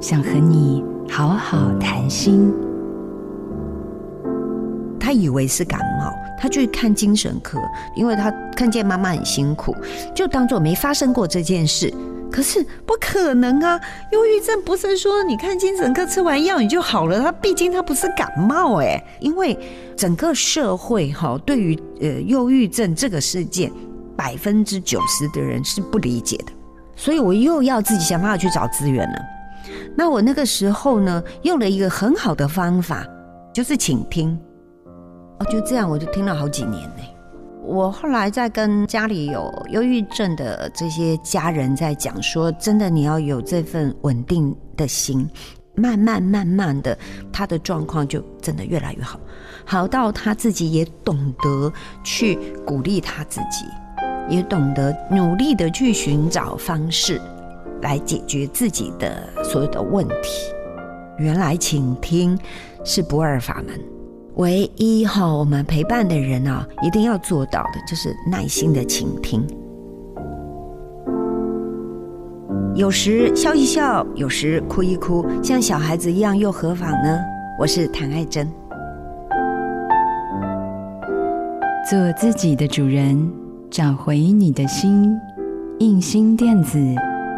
想和你好好谈心。他以为是感冒，他去看精神科，因为他看见妈妈很辛苦，就当做没发生过这件事。可是不可能啊！忧郁症不是说你看精神科吃完药你就好了，他毕竟他不是感冒哎。因为整个社会哈，对于呃忧郁症这个事件，百分之九十的人是不理解的，所以我又要自己想办法去找资源了。那我那个时候呢，用了一个很好的方法，就是倾听。哦，就这样，我就听了好几年呢。我后来在跟家里有忧郁症的这些家人在讲说，真的你要有这份稳定的心，慢慢慢慢的，他的状况就真的越来越好，好到他自己也懂得去鼓励他自己，也懂得努力的去寻找方式来解决自己的所有的问题。原来倾听是不二法门。唯一哈，我们陪伴的人啊，一定要做到的就是耐心的倾听。有时笑一笑，有时哭一哭，像小孩子一样又何妨呢？我是谭爱珍，做自己的主人，找回你的心。印心电子，